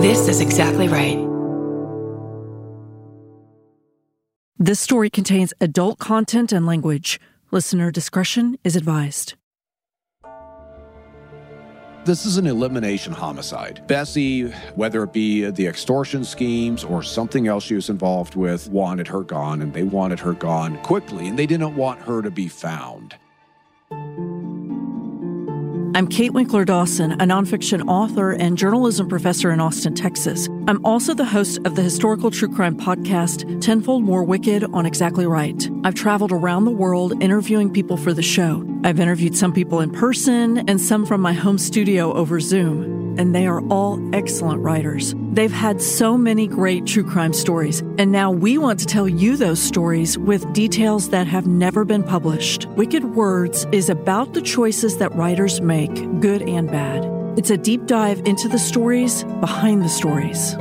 This is exactly right. This story contains adult content and language. Listener discretion is advised. This is an elimination homicide. Bessie, whether it be the extortion schemes or something else she was involved with, wanted her gone, and they wanted her gone quickly, and they didn't want her to be found. I'm Kate Winkler Dawson, a nonfiction author and journalism professor in Austin, Texas. I'm also the host of the historical true crime podcast, Tenfold More Wicked on Exactly Right. I've traveled around the world interviewing people for the show. I've interviewed some people in person and some from my home studio over Zoom and they are all excellent writers. They've had so many great true crime stories, and now we want to tell you those stories with details that have never been published. Wicked Words is about the choices that writers make, good and bad. It's a deep dive into the stories behind the stories.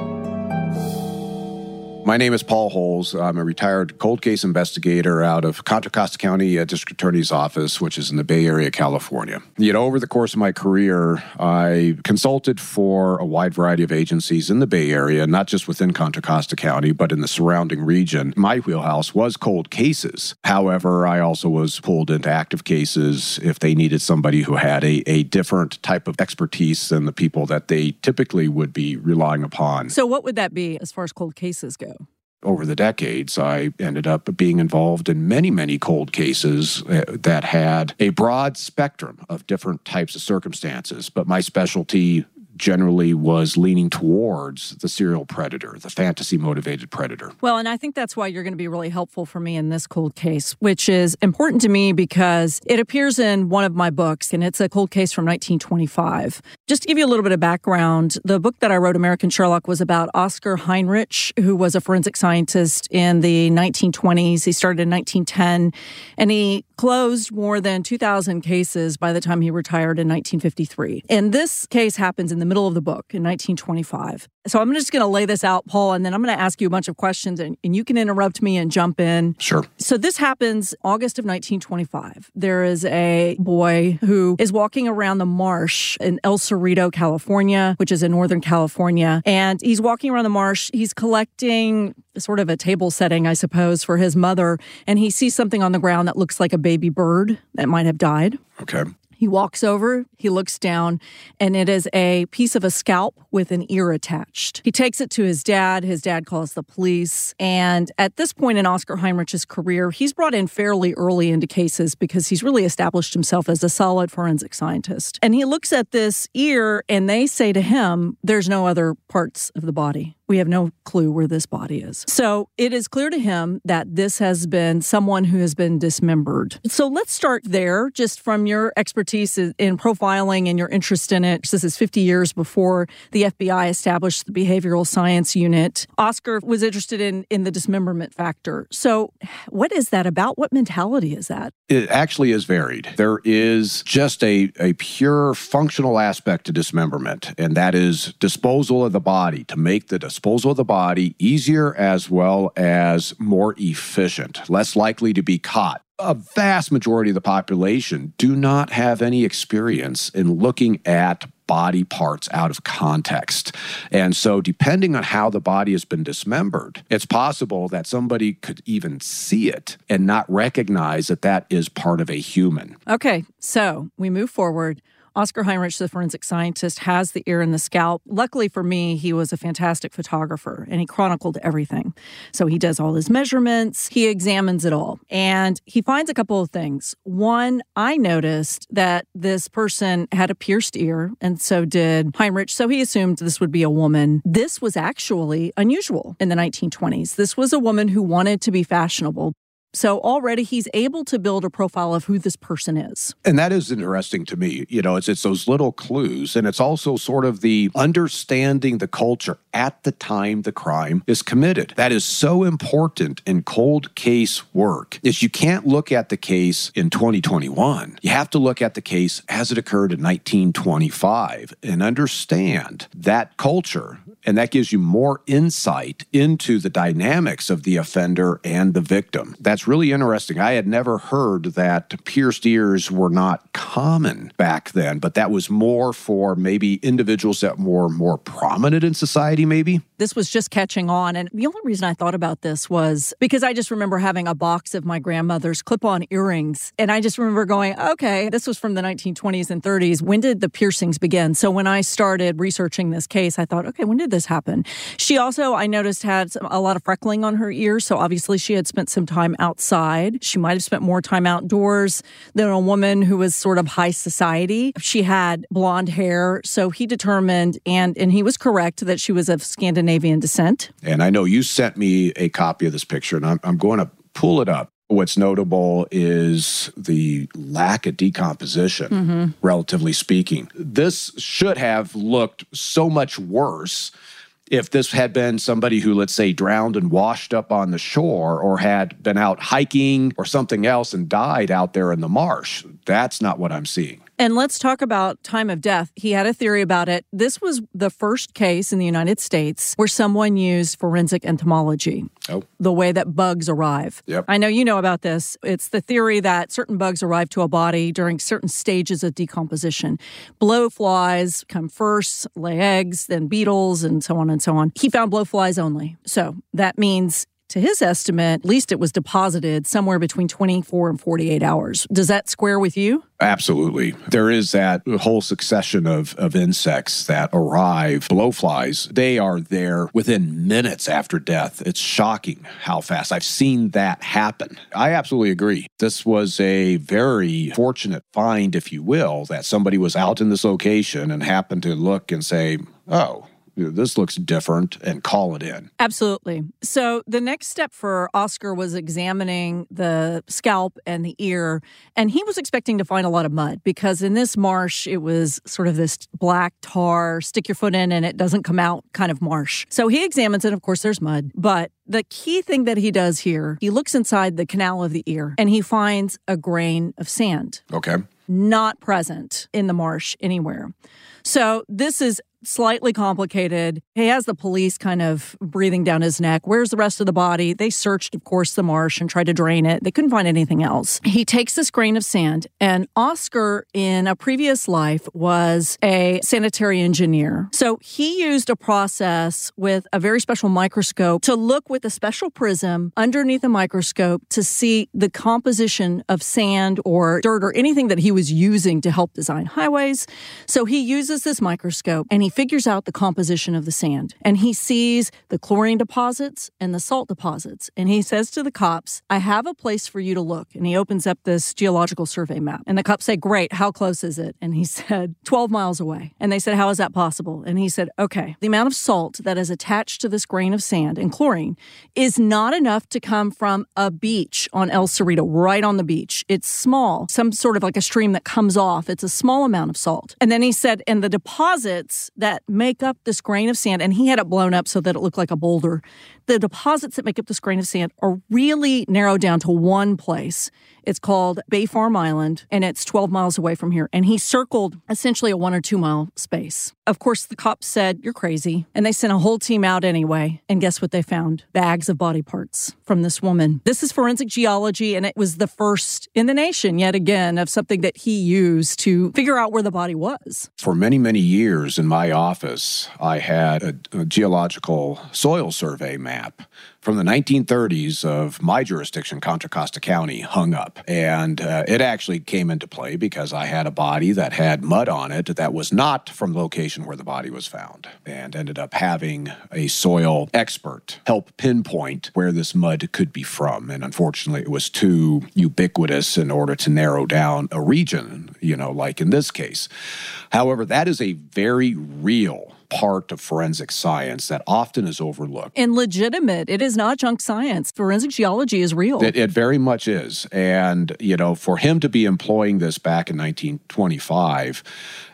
My name is Paul Holes. I'm a retired cold case investigator out of Contra Costa County uh, District Attorney's Office, which is in the Bay Area, California. Yet over the course of my career, I consulted for a wide variety of agencies in the Bay Area, not just within Contra Costa County, but in the surrounding region. My wheelhouse was cold cases. However, I also was pulled into active cases if they needed somebody who had a, a different type of expertise than the people that they typically would be relying upon. So, what would that be as far as cold cases go? Over the decades, I ended up being involved in many, many cold cases uh, that had a broad spectrum of different types of circumstances. But my specialty generally was leaning towards the serial predator, the fantasy motivated predator. Well, and I think that's why you're going to be really helpful for me in this cold case, which is important to me because it appears in one of my books and it's a cold case from 1925. Just to give you a little bit of background, the book that I wrote, American Sherlock, was about Oscar Heinrich, who was a forensic scientist in the 1920s. He started in 1910 and he closed more than 2,000 cases by the time he retired in 1953. And this case happens in the middle of the book in 1925. So I'm just going to lay this out, Paul, and then I'm going to ask you a bunch of questions and, and you can interrupt me and jump in. Sure. So this happens August of 1925. There is a boy who is walking around the marsh in El Cerrito, California, which is in Northern California. And he's walking around the marsh. He's collecting sort of a table setting, I suppose, for his mother. And he sees something on the ground that looks like a baby bird that might have died. Okay. He walks over, he looks down, and it is a piece of a scalp with an ear attached. He takes it to his dad. His dad calls the police. And at this point in Oscar Heinrich's career, he's brought in fairly early into cases because he's really established himself as a solid forensic scientist. And he looks at this ear, and they say to him, There's no other parts of the body. We have no clue where this body is. So it is clear to him that this has been someone who has been dismembered. So let's start there, just from your expertise in profiling and your interest in it. This is 50 years before the FBI established the behavioral science unit. Oscar was interested in, in the dismemberment factor. So, what is that about? What mentality is that? It actually is varied. There is just a, a pure functional aspect to dismemberment, and that is disposal of the body to make the disposal of the body easier as well as more efficient, less likely to be caught. A vast majority of the population do not have any experience in looking at body parts out of context. And so, depending on how the body has been dismembered, it's possible that somebody could even see it and not recognize that that is part of a human. Okay, so we move forward. Oscar Heinrich, the forensic scientist, has the ear and the scalp. Luckily for me, he was a fantastic photographer and he chronicled everything. So he does all his measurements, he examines it all, and he finds a couple of things. One, I noticed that this person had a pierced ear, and so did Heinrich. So he assumed this would be a woman. This was actually unusual in the 1920s. This was a woman who wanted to be fashionable. So already he's able to build a profile of who this person is. And that is interesting to me. You know, it's it's those little clues and it's also sort of the understanding the culture at the time the crime is committed. That is so important in cold case work. Is you can't look at the case in 2021. You have to look at the case as it occurred in 1925 and understand that culture And that gives you more insight into the dynamics of the offender and the victim. That's really interesting. I had never heard that pierced ears were not common back then, but that was more for maybe individuals that were more prominent in society, maybe. This was just catching on. And the only reason I thought about this was because I just remember having a box of my grandmother's clip on earrings. And I just remember going, okay, this was from the 1920s and 30s. When did the piercings begin? So when I started researching this case, I thought, okay, when did this happen? She also, I noticed, had a lot of freckling on her ears. So obviously she had spent some time outside. She might have spent more time outdoors than a woman who was sort of high society. She had blonde hair. So he determined, and, and he was correct, that she was of Scandinavian descent. And I know you sent me a copy of this picture, and I'm, I'm going to pull it up. What's notable is the lack of decomposition, mm-hmm. relatively speaking. This should have looked so much worse if this had been somebody who, let's say, drowned and washed up on the shore or had been out hiking or something else and died out there in the marsh. That's not what I'm seeing. And let's talk about time of death. He had a theory about it. This was the first case in the United States where someone used forensic entomology. Oh. The way that bugs arrive. Yep. I know you know about this. It's the theory that certain bugs arrive to a body during certain stages of decomposition. Blowflies come first, lay eggs, then beetles, and so on and so on. He found blowflies only. So that means to his estimate, at least it was deposited somewhere between 24 and 48 hours. Does that square with you? Absolutely. There is that whole succession of, of insects that arrive, blowflies. They are there within minutes after death. It's shocking how fast. I've seen that happen. I absolutely agree. This was a very fortunate find, if you will, that somebody was out in this location and happened to look and say, oh, this looks different and call it in. Absolutely. So the next step for Oscar was examining the scalp and the ear. And he was expecting to find a lot of mud because in this marsh, it was sort of this black tar, stick your foot in and it doesn't come out kind of marsh. So he examines it. Of course, there's mud. But the key thing that he does here, he looks inside the canal of the ear and he finds a grain of sand. Okay. Not present in the marsh anywhere. So this is slightly complicated. He has the police kind of breathing down his neck. Where's the rest of the body? They searched, of course, the marsh and tried to drain it. They couldn't find anything else. He takes this grain of sand, and Oscar, in a previous life, was a sanitary engineer. So he used a process with a very special microscope to look with a special prism underneath a microscope to see the composition of sand or dirt or anything that he was using to help design highways. So he uses this microscope and he he figures out the composition of the sand and he sees the chlorine deposits and the salt deposits. And he says to the cops, I have a place for you to look. And he opens up this geological survey map. And the cops say, Great, how close is it? And he said, 12 miles away. And they said, How is that possible? And he said, Okay, the amount of salt that is attached to this grain of sand and chlorine is not enough to come from a beach on El Cerrito, right on the beach. It's small, some sort of like a stream that comes off. It's a small amount of salt. And then he said, And the deposits that make up this grain of sand, and he had it blown up so that it looked like a boulder. The deposits that make up this grain of sand are really narrowed down to one place. It's called Bay Farm Island, and it's 12 miles away from here. And he circled essentially a one or two mile space. Of course, the cops said, You're crazy. And they sent a whole team out anyway. And guess what they found? Bags of body parts from this woman. This is forensic geology, and it was the first in the nation, yet again, of something that he used to figure out where the body was. For many, many years in my office, I had a, a geological soil survey map from the 1930s of my jurisdiction, Contra Costa County, hung up. And uh, it actually came into play because I had a body that had mud on it that was not from the location where the body was found, and ended up having a soil expert help pinpoint where this mud could be from. And unfortunately, it was too ubiquitous in order to narrow down a region, you know, like in this case. However, that is a very real part of forensic science that often is overlooked. And legitimate. It is not junk science. Forensic geology is real. It, it, very much is. And, you know, for him to be employing this back in 1925,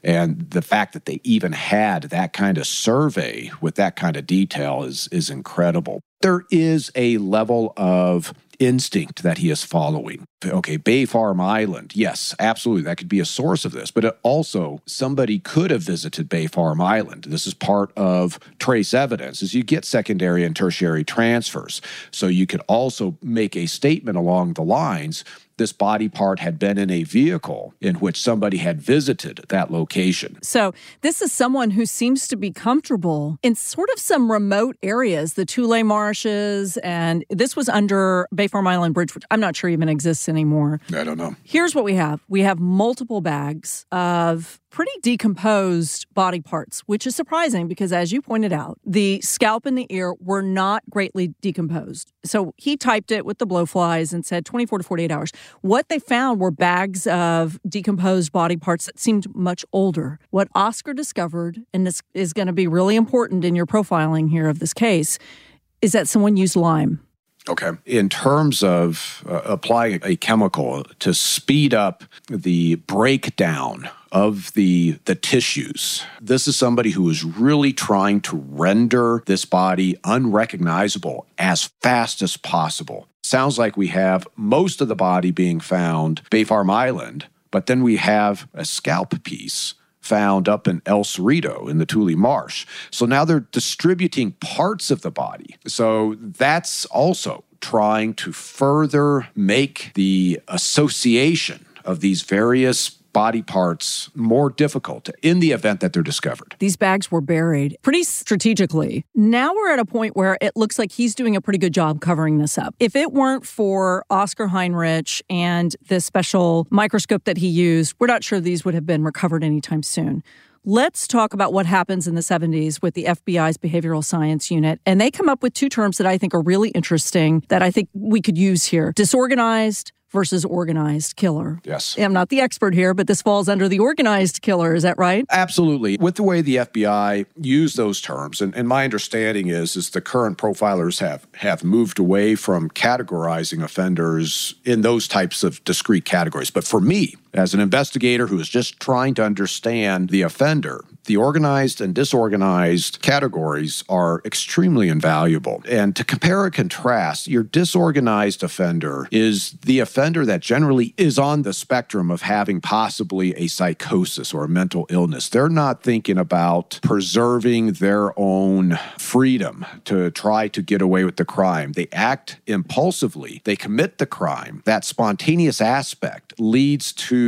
and the fact that they even had that kind of survey with that kind of detail is, is incredible there is a level of instinct that he is following. Okay, Bay Farm Island. Yes, absolutely. That could be a source of this. But also, somebody could have visited Bay Farm Island. This is part of trace evidence is you get secondary and tertiary transfers. So you could also make a statement along the lines this body part had been in a vehicle in which somebody had visited that location. So, this is someone who seems to be comfortable in sort of some remote areas, the Tule Marshes, and this was under Bay Farm Island Bridge, which I'm not sure even exists anymore. I don't know. Here's what we have we have multiple bags of pretty decomposed body parts, which is surprising because, as you pointed out, the scalp and the ear were not greatly decomposed. So he typed it with the blowflies and said 24 to 48 hours. What they found were bags of decomposed body parts that seemed much older. What Oscar discovered, and this is going to be really important in your profiling here of this case, is that someone used lime. Okay. In terms of uh, applying a chemical to speed up the breakdown of the the tissues. This is somebody who is really trying to render this body unrecognizable as fast as possible. Sounds like we have most of the body being found Bay Farm Island, but then we have a scalp piece found up in El Cerrito in the Tule Marsh. So now they're distributing parts of the body. So that's also trying to further make the association of these various body parts more difficult in the event that they're discovered. These bags were buried pretty strategically. Now we're at a point where it looks like he's doing a pretty good job covering this up. If it weren't for Oscar Heinrich and the special microscope that he used, we're not sure these would have been recovered anytime soon. Let's talk about what happens in the 70s with the FBI's behavioral science unit. And they come up with two terms that I think are really interesting that I think we could use here disorganized versus organized killer. Yes. I'm not the expert here, but this falls under the organized killer. Is that right? Absolutely. With the way the FBI use those terms, and, and my understanding is, is the current profilers have, have moved away from categorizing offenders in those types of discrete categories. But for me, as an investigator who is just trying to understand the offender, the organized and disorganized categories are extremely invaluable. And to compare and contrast, your disorganized offender is the offender that generally is on the spectrum of having possibly a psychosis or a mental illness. They're not thinking about preserving their own freedom to try to get away with the crime. They act impulsively, they commit the crime. That spontaneous aspect leads to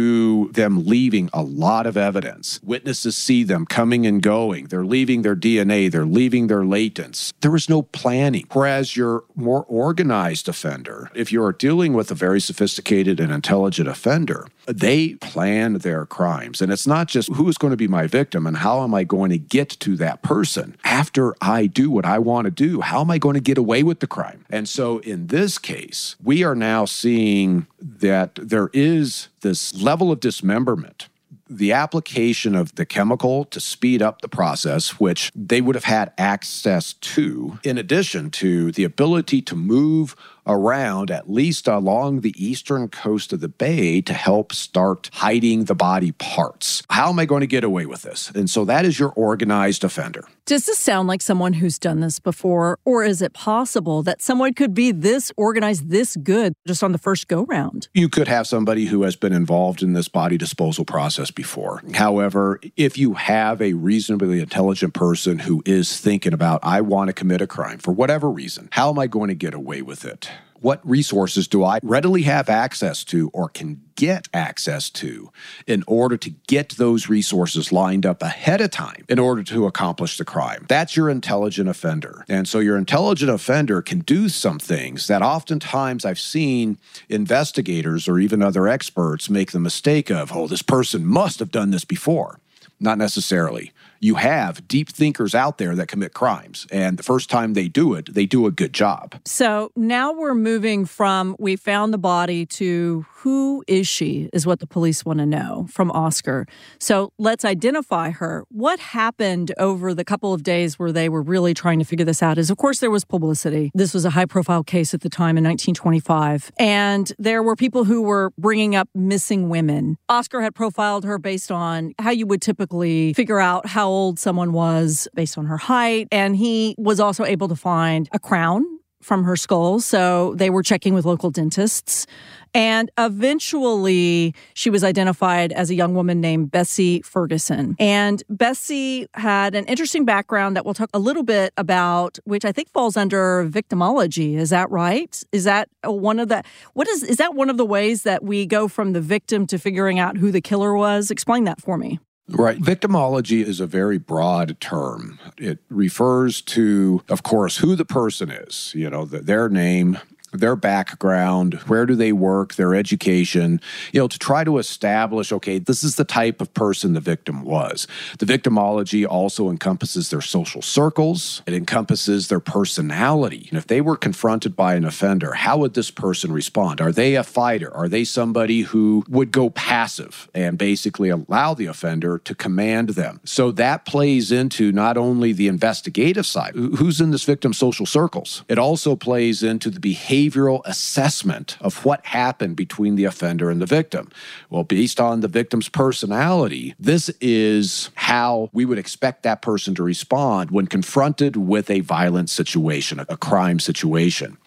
them leaving a lot of evidence. Witnesses see them coming and going. They're leaving their DNA, they're leaving their latents. There is no planning. Whereas your more organized offender, if you're dealing with a very sophisticated and intelligent offender, they plan their crimes. And it's not just who is going to be my victim and how am I going to get to that person after I do what I want to do? How am I going to get away with the crime? And so in this case, we are now seeing that there is this level of dismemberment the application of the chemical to speed up the process, which they would have had access to, in addition to the ability to move around at least along the eastern coast of the bay to help start hiding the body parts. How am I going to get away with this? And so that is your organized offender. Does this sound like someone who's done this before? Or is it possible that someone could be this organized, this good just on the first go round? You could have somebody who has been involved in this body disposal process before. However, if you have a reasonably intelligent person who is thinking about, I want to commit a crime for whatever reason, how am I going to get away with it? What resources do I readily have access to or can get access to in order to get those resources lined up ahead of time in order to accomplish the crime? That's your intelligent offender. And so your intelligent offender can do some things that oftentimes I've seen investigators or even other experts make the mistake of, oh, this person must have done this before. Not necessarily you have deep thinkers out there that commit crimes. And the first time they do it, they do a good job. So now we're moving from we found the body to who is she, is what the police want to know from Oscar. So let's identify her. What happened over the couple of days where they were really trying to figure this out is, of course, there was publicity. This was a high profile case at the time in 1925. And there were people who were bringing up missing women. Oscar had profiled her based on how you would typically figure out how old someone was based on her height. And he was also able to find a crown from her skull. So they were checking with local dentists. And eventually, she was identified as a young woman named Bessie Ferguson. And Bessie had an interesting background that we'll talk a little bit about, which I think falls under victimology. Is that right? Is that one of the what is is that one of the ways that we go from the victim to figuring out who the killer was? Explain that for me. Right. Victimology is a very broad term. It refers to, of course, who the person is, you know, the, their name, their background, where do they work, their education, you know, to try to establish, okay, this is the type of person the victim was. The victimology also encompasses their social circles, it encompasses their personality. And if they were confronted by an offender, how would this person respond? Are they a fighter? Are they somebody who would go passive and basically allow the offender to command them? So that plays into not only the investigative side, who's in this victim's social circles, it also plays into the behavior behavioral assessment of what happened between the offender and the victim. Well, based on the victim's personality, this is how we would expect that person to respond when confronted with a violent situation, a crime situation.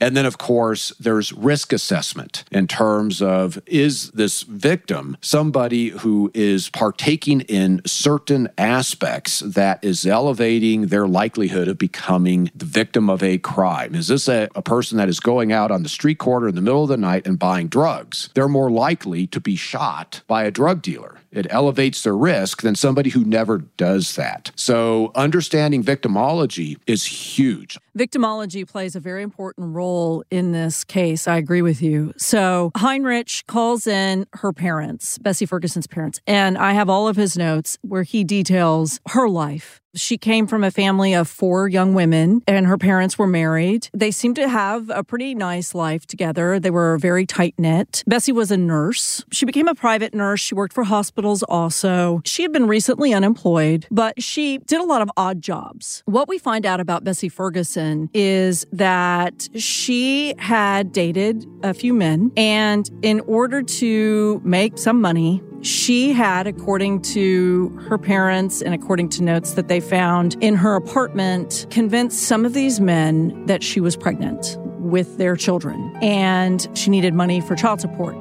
And then, of course, there's risk assessment in terms of is this victim somebody who is partaking in certain aspects that is elevating their likelihood of becoming the victim of a crime? Is this a, a person that is going out on the street corner in the middle of the night and buying drugs? They're more likely to be shot by a drug dealer it elevates their risk than somebody who never does that. So, understanding victimology is huge. Victimology plays a very important role in this case. I agree with you. So, Heinrich calls in her parents, Bessie Ferguson's parents, and I have all of his notes where he details her life she came from a family of four young women, and her parents were married. They seemed to have a pretty nice life together. They were very tight knit. Bessie was a nurse. She became a private nurse. She worked for hospitals also. She had been recently unemployed, but she did a lot of odd jobs. What we find out about Bessie Ferguson is that she had dated a few men, and in order to make some money, she had, according to her parents and according to notes that they found in her apartment, convinced some of these men that she was pregnant with their children and she needed money for child support.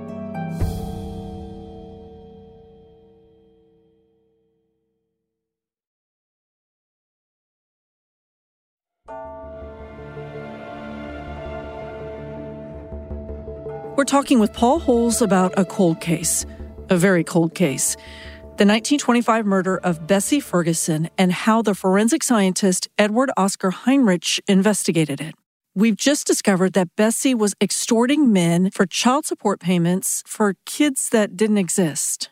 We're talking with Paul Holes about a cold case a very cold case. The 1925 murder of Bessie Ferguson and how the forensic scientist Edward Oscar Heinrich investigated it. We've just discovered that Bessie was extorting men for child support payments for kids that didn't exist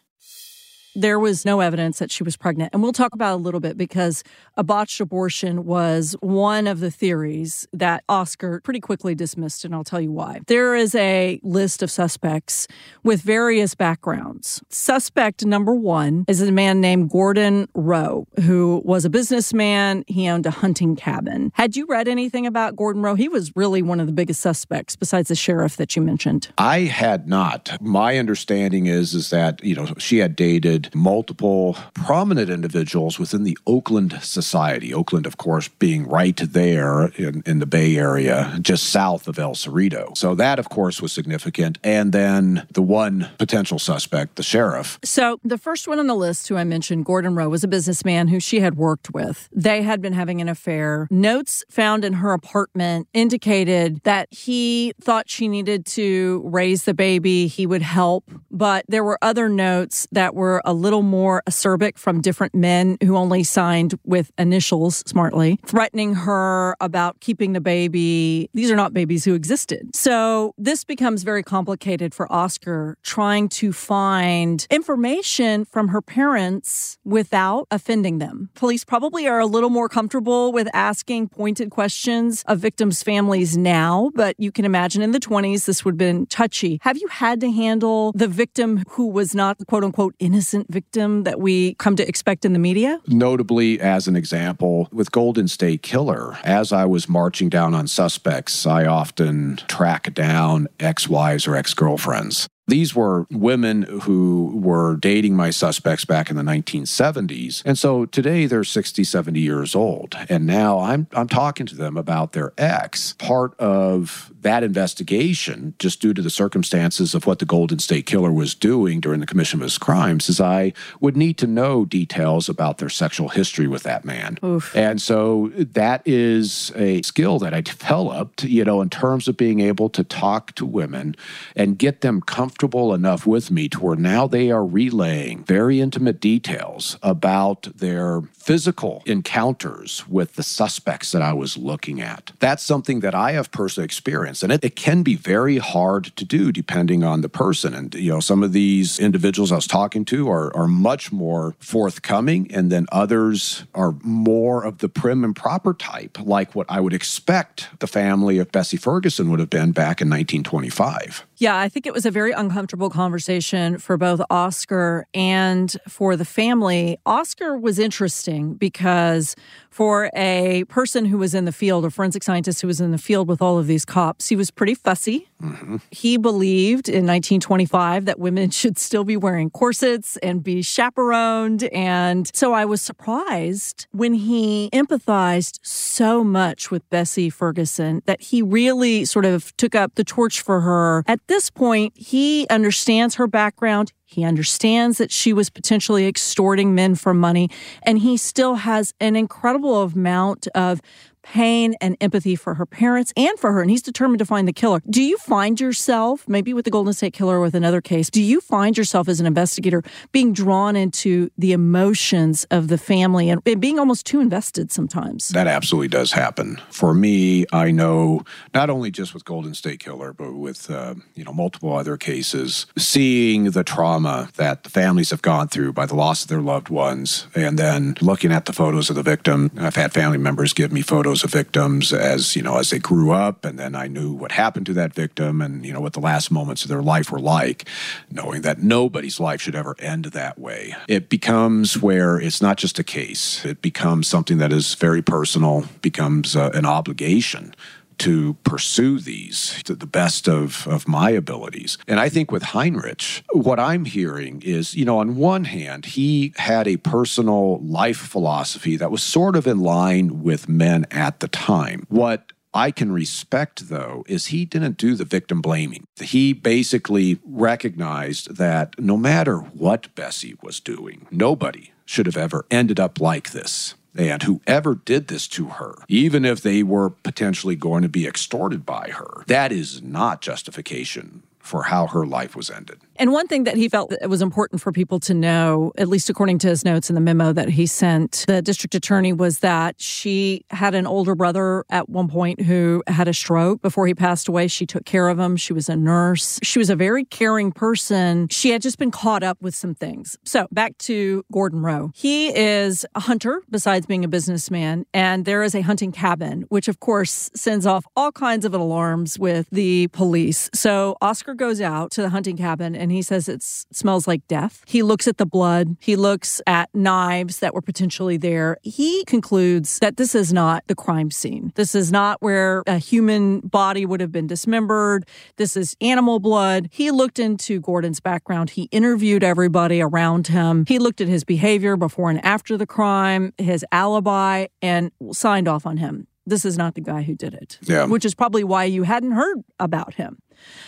there was no evidence that she was pregnant. And we'll talk about a little bit because a botched abortion was one of the theories that Oscar pretty quickly dismissed, and I'll tell you why. There is a list of suspects with various backgrounds. Suspect number one is a man named Gordon Rowe, who was a businessman. He owned a hunting cabin. Had you read anything about Gordon Rowe? He was really one of the biggest suspects besides the sheriff that you mentioned. I had not. My understanding is is that, you know, she had dated multiple prominent individuals within the Oakland Society. Oakland, of course, being right there in, in the Bay Area, just south of El Cerrito. So that, of course, was significant. And then the one potential suspect, the sheriff. So the first one on the list, who I mentioned, Gordon Rowe, was a businessman who she had worked with. They had been having an affair. Notes found in her apartment indicated that he thought she needed to raise the baby. He would help. But there were other notes that were a little more acerbic from different men who only signed with initials smartly, threatening her about keeping the baby. These are not babies who existed. So this becomes very complicated for Oscar trying to find information from her parents without offending them. Police probably are a little more comfortable with asking pointed questions of victims' families now, but you can imagine in the 20s this would have been touchy. Have you had to handle the victim who was not quote unquote innocent victim that we come to expect in the media? Notably, as an example, with Golden State Killer, as I was marching down on suspects, I often track down ex wives or ex girlfriends These were women who were dating my suspects back in the 1970s. And so today they're 60, 70 years old. And now I'm, I'm talking to them about their ex. Part of that investigation, just due to the circumstances of what the Golden State Killer was doing during the commission of his crimes, is I would need to know details about their sexual history with that man. Oof. And so that is a skill that I developed, you know, in terms of being able to talk to women and get them comfortable comfortable enough with me to where now they are relaying very intimate details about their physical encounters with the suspects that I was looking at. That's something that I have personally experienced, and it, it can be very hard to do depending on the person. And, you know, some of these individuals I was talking to are, are much more forthcoming, and then others are more of the prim and proper type, like what I would expect the family of Bessie Ferguson would have been back in 1925. Yeah, I think it was a very uncomfortable conversation for both Oscar and for the family. Oscar was interesting because for a person who was in the field, a forensic scientist who was in the field with all of these cops, he was pretty fussy. Mm-hmm. He believed in 1925 that women should still be wearing corsets and be chaperoned. And so I was surprised when he empathized so much with Bessie Ferguson that he really sort of took up the torch for her. At this point, he understands her background. He understands that she was potentially extorting men for money, and he still has an incredible amount of pain and empathy for her parents and for her, and he's determined to find the killer. Do you find yourself, maybe with the Golden State Killer or with another case, do you find yourself as an investigator being drawn into the emotions of the family and, being almost too invested sometimes? That absolutely does happen. For me, I know not only just with Golden State Killer, but with uh, you know multiple other cases, seeing the trauma that the families have gone through by the loss of their loved ones, and then looking at the photos of the victim. I've had family members give me photos of victims as you know as they grew up and then i knew what happened to that victim and you know what the last moments of their life were like knowing that nobody's life should ever end that way. It becomes where it's not just a case. It becomes something that is very personal becomes uh, an obligation to pursue these to the best of, of my abilities. And I think with Heinrich, what I'm hearing is, you know, on one hand, he had a personal life philosophy that was sort of in line with men at the time. What I can respect, though, is he didn't do the victim blaming. He basically recognized that no matter what Bessie was doing, nobody should have ever ended up like this. And whoever did this to her, even if they were potentially going to be extorted by her, that is not justification for how her life was ended. And one thing that he felt that was important for people to know, at least according to his notes in the memo that he sent the district attorney, was that she had an older brother at one point who had a stroke before he passed away. She took care of him. She was a nurse. She was a very caring person. She had just been caught up with some things. So back to Gordon Rowe. He is a hunter besides being a businessman, and there is a hunting cabin, which of course sends off all kinds of alarms with the police. So Oscar goes out to the hunting cabin and he says it smells like death. He looks at the blood, he looks at knives that were potentially there. He concludes that this is not the crime scene. This is not where a human body would have been dismembered. This is animal blood. He looked into Gordon's background, he interviewed everybody around him, he looked at his behavior before and after the crime, his alibi, and signed off on him this is not the guy who did it. Yeah. Which is probably why you hadn't heard about him.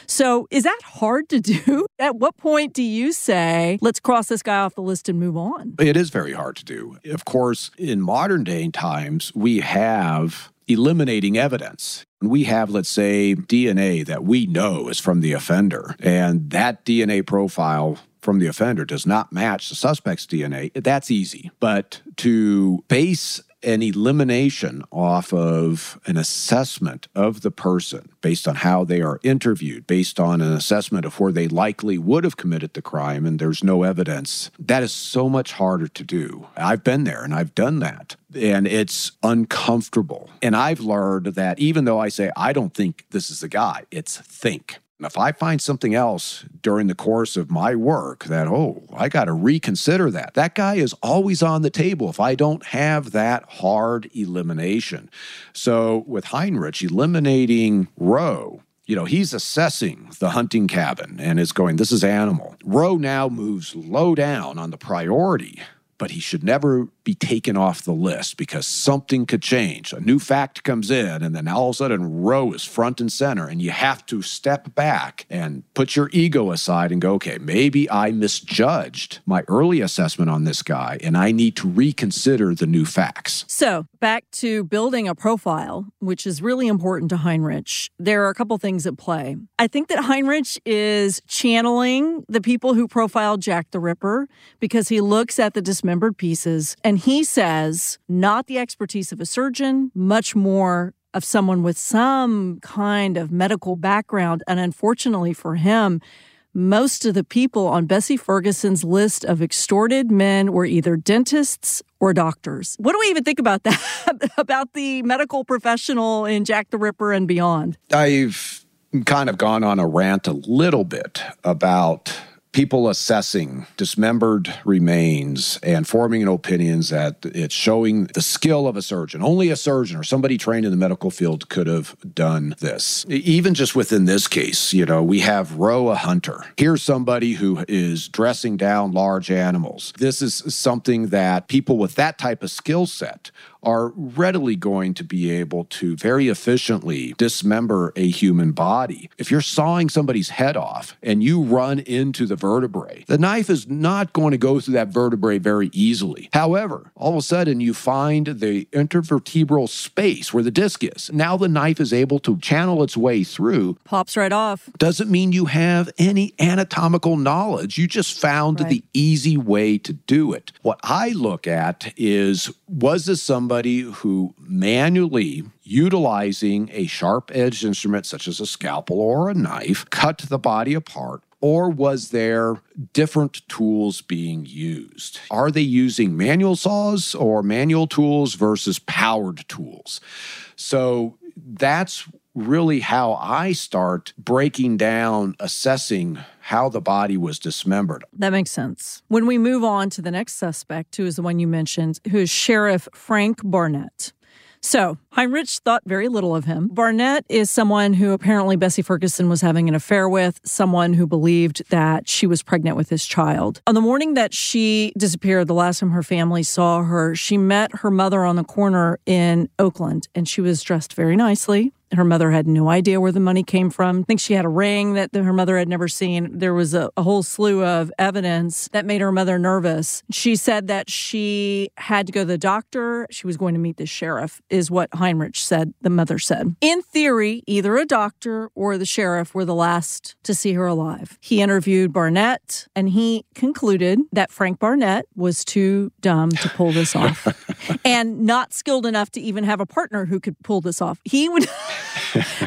So, is that hard to do? At what point do you say, let's cross this guy off the list and move on? It is very hard to do. Of course, in modern day times, we have eliminating evidence. We have, let's say, DNA that we know is from the offender, and that DNA profile from the offender does not match the suspect's DNA, that's easy. But to base an elimination off of an assessment of the person based on how they are interviewed, based on an assessment of where they likely would have committed the crime, and there's no evidence. That is so much harder to do. I've been there and I've done that. And it's uncomfortable. And I've learned that even though I say, I don't think this is the guy, it's think. If I find something else during the course of my work that, oh, I got to reconsider that, that guy is always on the table if I don't have that hard elimination. So with Heinrich eliminating Rowe, You know, he's assessing the hunting cabin and is going, this is animal. Rowe now moves low down on the priority but he should never be taken off the list because something could change. A new fact comes in, and then all of a sudden, Rowe is front and center, and you have to step back and put your ego aside and go, okay, maybe I misjudged my early assessment on this guy, and I need to reconsider the new facts. So, back to building a profile, which is really important to Heinrich, there are a couple things at play. I think that Heinrich is channeling the people who profiled Jack the Ripper because he looks at the dismembered pieces and he says, not the expertise of a surgeon, much more of someone with some kind of medical background. And unfortunately for him, most of the people on Bessie Ferguson's list of extorted men were either dentists or doctors. What do we even think about that? about the medical professional in Jack the Ripper and beyond? I've kind of gone on a rant a little bit about people assessing dismembered remains and forming an opinions that it's showing the skill of a surgeon. Only a surgeon or somebody trained in the medical field could have done this. Even just within this case, you know, we have Rowe a hunter. Here's somebody who is dressing down large animals. This is something that people with that type of skill set are readily going to be able to very efficiently dismember a human body. If you're sawing somebody's head off and you run into the vertebrae, the knife is not going to go through that vertebrae very easily. However, all of a sudden you find the intervertebral space where the disc is. Now the knife is able to channel its way through. Pops right off. Doesn't mean you have any anatomical knowledge. You just found right. the easy way to do it. What I look at is was this somebody somebody who manually utilizing a sharp edged instrument such as a scalpel or a knife cut the body apart or was there different tools being used? Are they using manual saws or manual tools versus powered tools? So that's really how I start breaking down, assessing how the body was dismembered. That makes sense. When we move on to the next suspect, who is the one you mentioned, who is Sheriff Frank Barnett. So, Heinrich thought very little of him. Barnett is someone who apparently Bessie Ferguson was having an affair with, someone who believed that she was pregnant with his child. On the morning that she disappeared, the last time her family saw her, she met her mother on the corner in Oakland, and she was dressed very nicely. Her mother had no idea where the money came from. I think she had a ring that her mother had never seen. There was a, a, whole slew of evidence that made her mother nervous. She said that she had to go to the doctor. She was going to meet the sheriff, is what Heinrich said, the mother said. In theory, either a doctor or the sheriff were the last to see her alive. He interviewed Barnett and he concluded that Frank Barnett was too dumb to pull this off and not skilled enough to even have a partner who could pull this off. He would.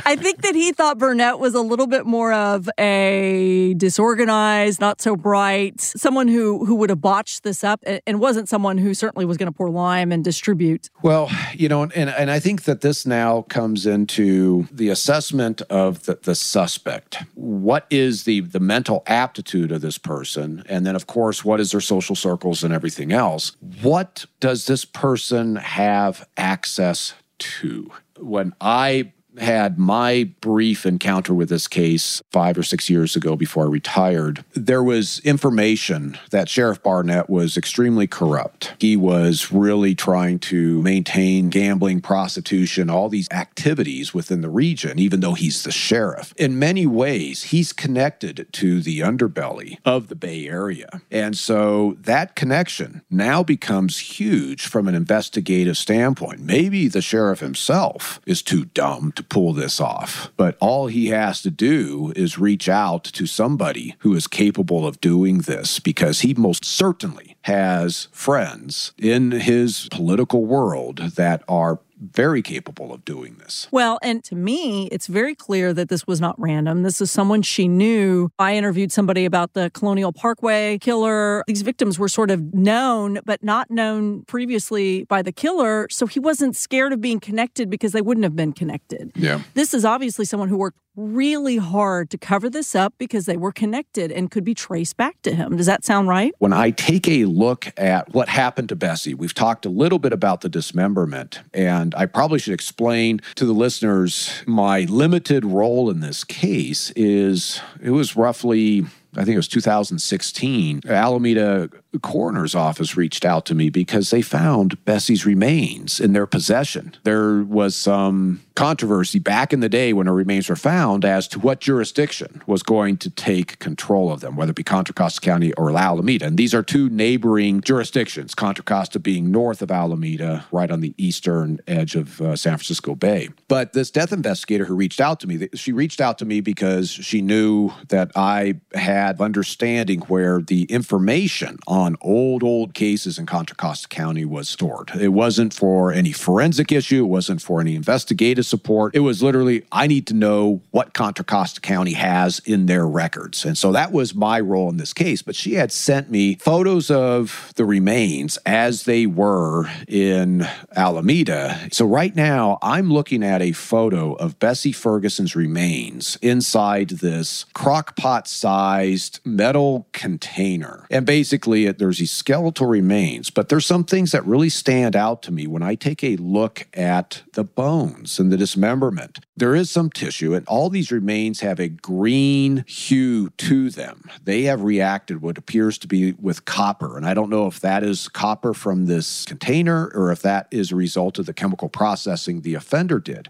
I think that he thought Burnett was a little bit more of a disorganized, not so bright, someone who who would have botched this up and wasn't someone who certainly was going to pour lime and distribute. Well, you know, and, and I think that this now comes into the assessment of the, the suspect. What is the the mental aptitude of this person? And then of course, what is their social circles and everything else? What does this person have access to? When I had my brief encounter with this case five or six years ago before I retired, there was information that Sheriff Barnett was extremely corrupt. He was really trying to maintain gambling, prostitution, all these activities within the region, even though he's the sheriff. In many ways, he's connected to the underbelly of the Bay Area. And so that connection now becomes huge from an investigative standpoint. Maybe the sheriff himself is too dumb to pull this off. But all he has to do is reach out to somebody who is capable of doing this because he most certainly has friends in his political world that are very capable of doing this. Well, and to me, it's very clear that this was not random. This is someone she knew. I interviewed somebody about the Colonial Parkway killer. These victims were sort of known, but not known previously by the killer. So he wasn't scared of being connected because they wouldn't have been connected. Yeah. This is obviously someone who worked really hard to cover this up because they were connected and could be traced back to him. Does that sound right? When I take a look at what happened to Bessie, we've talked a little bit about the dismemberment, and I probably should explain to the listeners my limited role in this case is it was roughly I think it was 2016, Alameda coroner's office reached out to me because they found Bessie's remains in their possession. There was some controversy back in the day when her remains were found as to what jurisdiction was going to take control of them, whether it be Contra Costa County or Alameda. And these are two neighboring jurisdictions, Contra Costa being north of Alameda, right on the eastern edge of uh, San Francisco Bay. But this death investigator who reached out to me, she reached out to me because she knew that I had understanding where the information on old, old cases in Contra Costa County was stored. It wasn't for any forensic issue, it wasn't for any investigative support. It was literally, I need to know what Contra Costa County has in their records. And so that was my role in this case. But she had sent me photos of the remains as they were in Alameda. So right now, I'm looking at a photo of Bessie Ferguson's remains inside this crock pot sized metal container. And basically, it, there's these skeletal remains, but there's some things that really stand out to me when I take a look at the bones and the dismemberment. There is some tissue, and all these remains have a green hue to them. They have reacted what appears to be with copper, and I don't know if that is copper from this container or if that is a result of the chemical processing the offender did.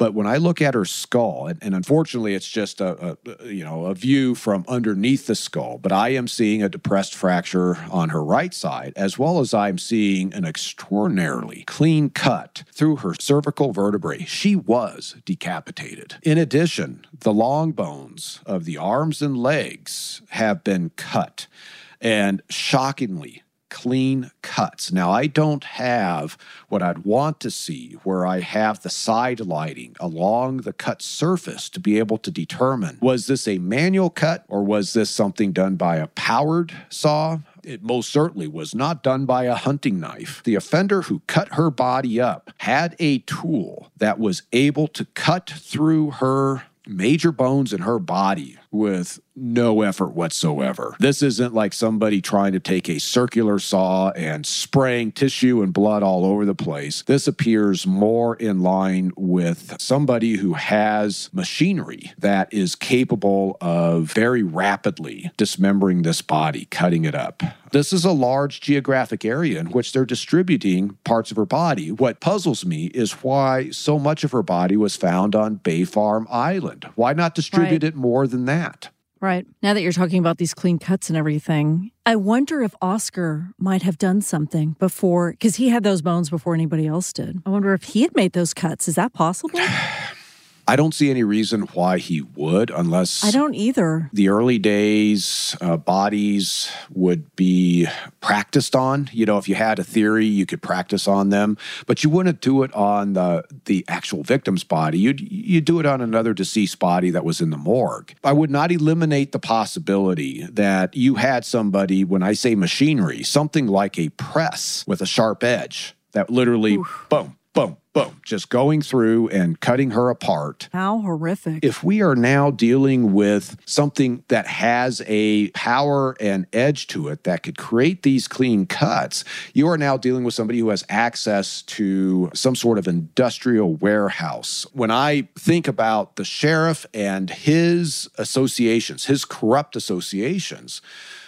But when I look at her skull, and, and unfortunately, it's just a, a, you know a view from underneath the skull, but I am seeing a depressed fracture on her right side, as well as I'm seeing an extraordinarily clean cut through her cervical vertebrae. She was decapitated. In addition, the long bones of the arms and legs have been cut. And shockingly, clean cuts. Now, I don't have what I'd want to see where I have the side lighting along the cut surface to be able to determine was this a manual cut or was this something done by a powered saw? It most certainly was not done by a hunting knife. The offender who cut her body up had a tool that was able to cut through her major bones in her body with no effort whatsoever. This isn't like somebody trying to take a circular saw and spraying tissue and blood all over the place. This appears more in line with somebody who has machinery that is capable of very rapidly dismembering this body, cutting it up. This is a large geographic area in which they're distributing parts of her body. What puzzles me is why so much of her body was found on Bay Farm Island. Why not distribute right. it more than that? Right. Now that you're talking about these clean cuts and everything, I wonder if Oscar might have done something before, because he had those bones before anybody else did. I wonder if he had made those cuts. Is that possible? I don't see any reason why he would, unless I don't either. The early days uh, bodies would be practiced on. You know, if you had a theory, you could practice on them, but you wouldn't do it on the the actual victim's body. You'd you do it on another deceased body that was in the morgue. I would not eliminate the possibility that you had somebody. When I say machinery, something like a press with a sharp edge that literally Oof. boom boom, just going through and cutting her apart. How horrific. If we are now dealing with something that has a power and edge to it that could create these clean cuts, you are now dealing with somebody who has access to some sort of industrial warehouse. When I think about the sheriff and his associations, his corrupt associations,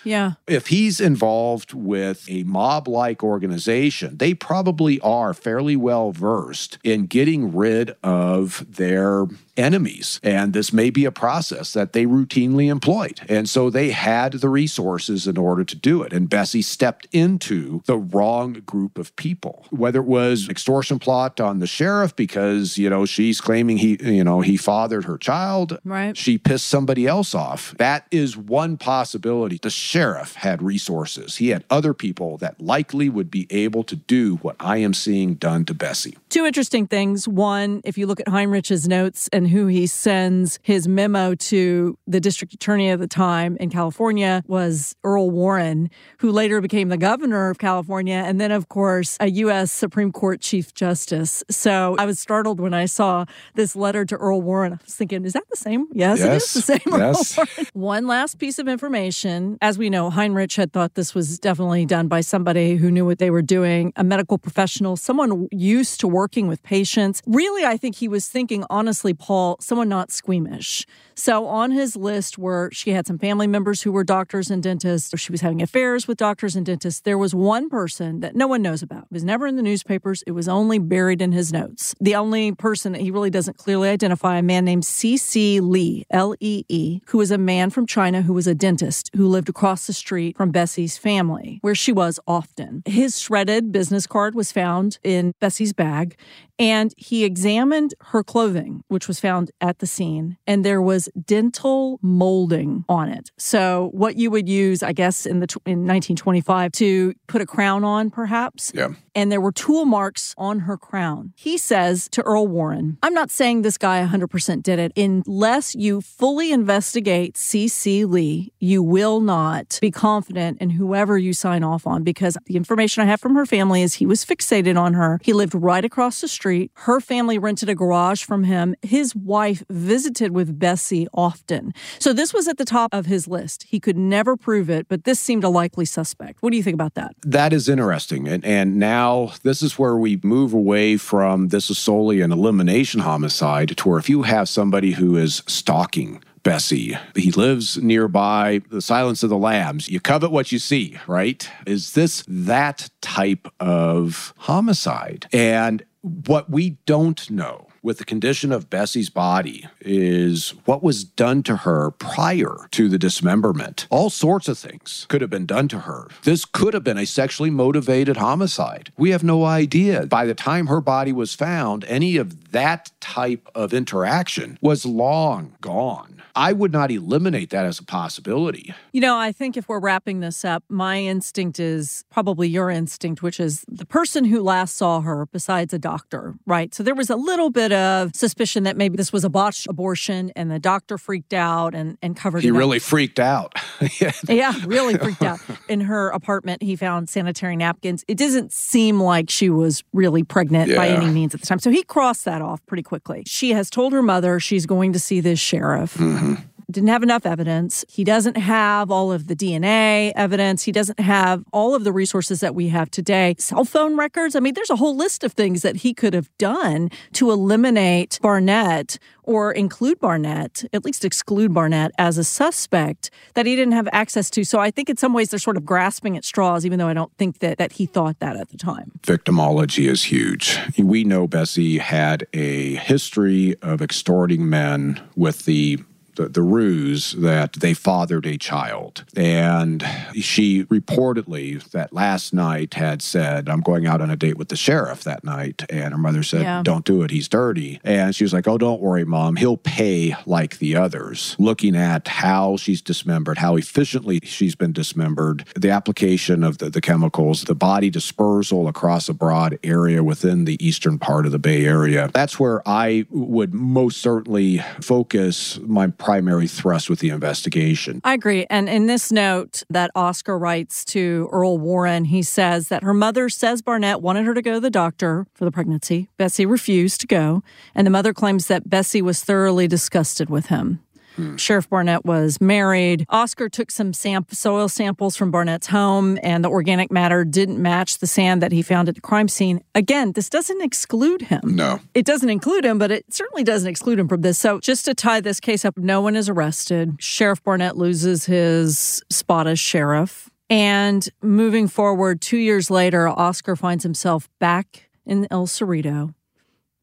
yeah. If he's involved with a mob like organization, they probably are fairly well versed in getting rid of their enemies. And this may be a process that they routinely employed. And so they had the resources in order to do it. And Bessie stepped into the wrong group of people, whether it was extortion plot on the sheriff because, you know, she's claiming he, you know, he fathered her child. Right. She pissed somebody else off. That is one possibility. The sheriff had resources. He had other people that likely would be able to do what I am seeing done to Bessie. Two interesting things. One, if you look at Heinrich's notes and who he sends his memo to the district attorney at the time in California was Earl Warren, who later became the governor of California, and then, of course, a U.S. Supreme Court Chief Justice. So I was startled when I saw this letter to Earl Warren. I was thinking, is that the same? Yes, yes. it is the same. Yes. One last piece of information. As we know, Heinrich had thought this was definitely done by somebody who knew what they were doing, a medical professional, someone used to working with patients. Really, I think he was thinking, honestly, Paul, someone not squeamish. So on his list were she had some family members who were doctors and dentists, she was having affairs with doctors and dentists. There was one person that no one knows about. It was never in the newspapers. It was only buried in his notes. The only person that he really doesn't clearly identify, a man named C.C. Lee, L E E, who was a man from China who was a dentist who lived across the street from Bessie's family, where she was often. His shredded business card was found in Bessie's bag, and he examined her clothing, which was found at the scene, and there was dental molding on it. So, what you would use, I guess, in the in 1925 to put a crown on, perhaps. Yeah. And there were tool marks on her crown. He says to Earl Warren, I'm not saying this guy 100% did it. Unless you fully investigate C.C. Lee, you will not be confident in whoever you sign off on because the information I have from her family is he was fixated on her. He lived right across the street Street. Her family rented a garage from him. His wife visited with Bessie often. So this was at the top of his list. He could never prove it, but this seemed a likely suspect. What do you think about that? That is interesting. And, and now this is where we move away from this is solely an elimination homicide to where if you have somebody who is stalking, Bessie. He lives nearby, the silence of the lambs. You covet what you see, right? Is this that type of homicide? And what we don't know with the condition of Bessie's body is what was done to her prior to the dismemberment. All sorts of things could have been done to her. This could have been a sexually motivated homicide. We have no idea. By the time her body was found, any of that type of interaction was long gone. I would not eliminate that as a possibility. You know, I think if we're wrapping this up, my instinct is probably your instinct, which is the person who last saw her, besides a doctor, right? So there was a little bit of suspicion that maybe this was a botched abortion and the doctor freaked out and, and covered he it. He really freaked out. yeah, really freaked out. In her apartment, he found sanitary napkins. It doesn't seem like she was really pregnant yeah. by any means at the time. So he crossed that off pretty quickly. She has told her mother she's going to see this sheriff. Mm-hmm. Didn't have enough evidence. He doesn't have all of the DNA evidence. He doesn't have all of the resources that we have today. Cell phone records. I mean, there's a whole list of things that he could have done to eliminate Barnett or include Barnett, at least exclude Barnett as a suspect that he didn't have access to. So I think in some ways they're sort of grasping at straws, even though I don't think that, that he thought that at the time. Victimology is huge. We know Bessie had a history of extorting men with the the, the ruse that they fathered a child. And she reportedly that last night had said, I'm going out on a date with the sheriff that night. And her mother said, yeah. Don't do it. He's dirty. And she was like, Oh, don't worry, mom. He'll pay like the others. Looking at how she's dismembered, how efficiently she's been dismembered, the application of the, the chemicals, the body dispersal across a broad area within the eastern part of the Bay Area. That's where I would most certainly focus my primary thrust with the investigation. I agree. And in this note that Oscar writes to Earl Warren, he says that her mother says Barnett wanted her to go to the doctor for the pregnancy. Bessie refused to go. And the mother claims that Bessie was thoroughly disgusted with him. Hmm. Sheriff Barnett was married. Oscar took some sam- soil samples from Barnett's home, and the organic matter didn't match the sand that he found at the crime scene. Again, this doesn't exclude him. No. It doesn't include him, but it certainly doesn't exclude him from this. So, just to tie this case up, no one is arrested. Sheriff Barnett loses his spot as sheriff. And moving forward, two years later, Oscar finds himself back in El Cerrito,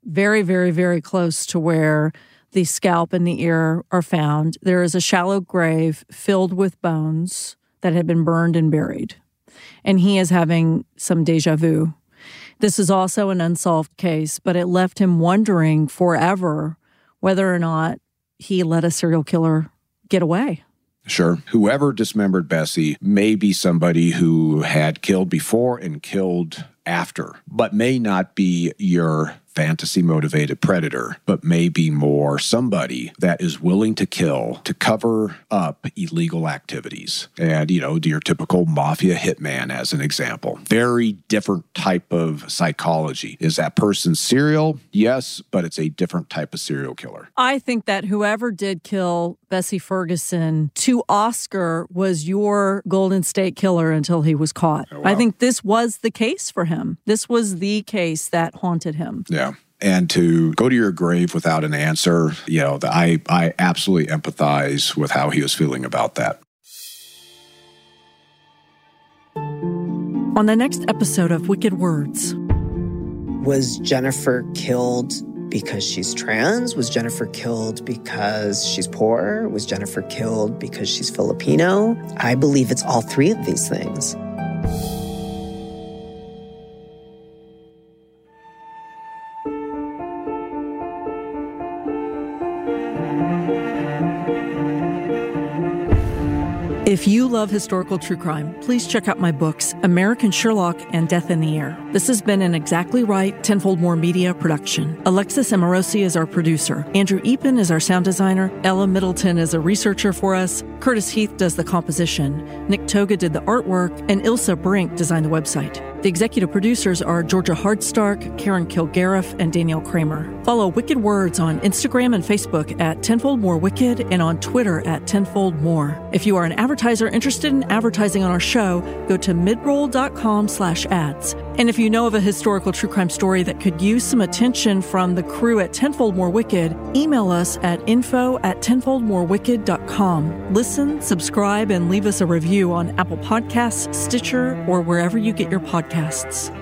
very, very, very close to where the scalp and the ear are found. There is a shallow grave filled with bones that had been burned and buried. And he is having some deja vu. This is also an unsolved case, but it left him wondering forever whether or not he let a serial killer get away. Sure. Whoever dismembered Bessie may be somebody who had killed before and killed after, but may not be your fantasy motivated predator, but maybe more somebody that is willing to kill to cover up illegal activities. And, you know, your typical mafia hitman, as an example. Very different type of psychology. Is that person serial? Yes, but it's a different type of serial killer. I think that whoever did kill Bessie Ferguson to Oscar was your Golden State killer until he was caught. Oh, wow. I think this was the case for him. This was the case that haunted him. Yeah and to go to your grave without an answer, you know, I, I absolutely empathize with how he was feeling about that. On the next episode of Wicked Words, was Jennifer killed because she's trans? Was Jennifer killed because she's poor? Was Jennifer killed because she's Filipino? I believe it's all three of these things. Love historical true crime, please check out my books, American Sherlock and Death in the Air. This has been an Exactly Right, Tenfold More Media production. Alexis Amorosi is our producer. Andrew Eapen is our sound designer. Ella Middleton is a researcher for us. Curtis Heath does the composition. Nick Toga did the artwork. And Ilsa Brink designed the website. The executive producers are Georgia Hardstark, Karen Kilgariff, and Danielle Kramer. Follow Wicked Words on Instagram and Facebook at Tenfold More Wicked and on Twitter at Tenfold More. If you are an advertiser interested in advertising on our show, go to midroll.com slash ads. And if you know of a historical true crime story that could use some attention from the crew at Tenfold More Wicked, email us at info at tenfoldmorewicked.com. Listen, subscribe, and leave us a review on Apple Podcasts, Stitcher, or wherever you get your podcasts.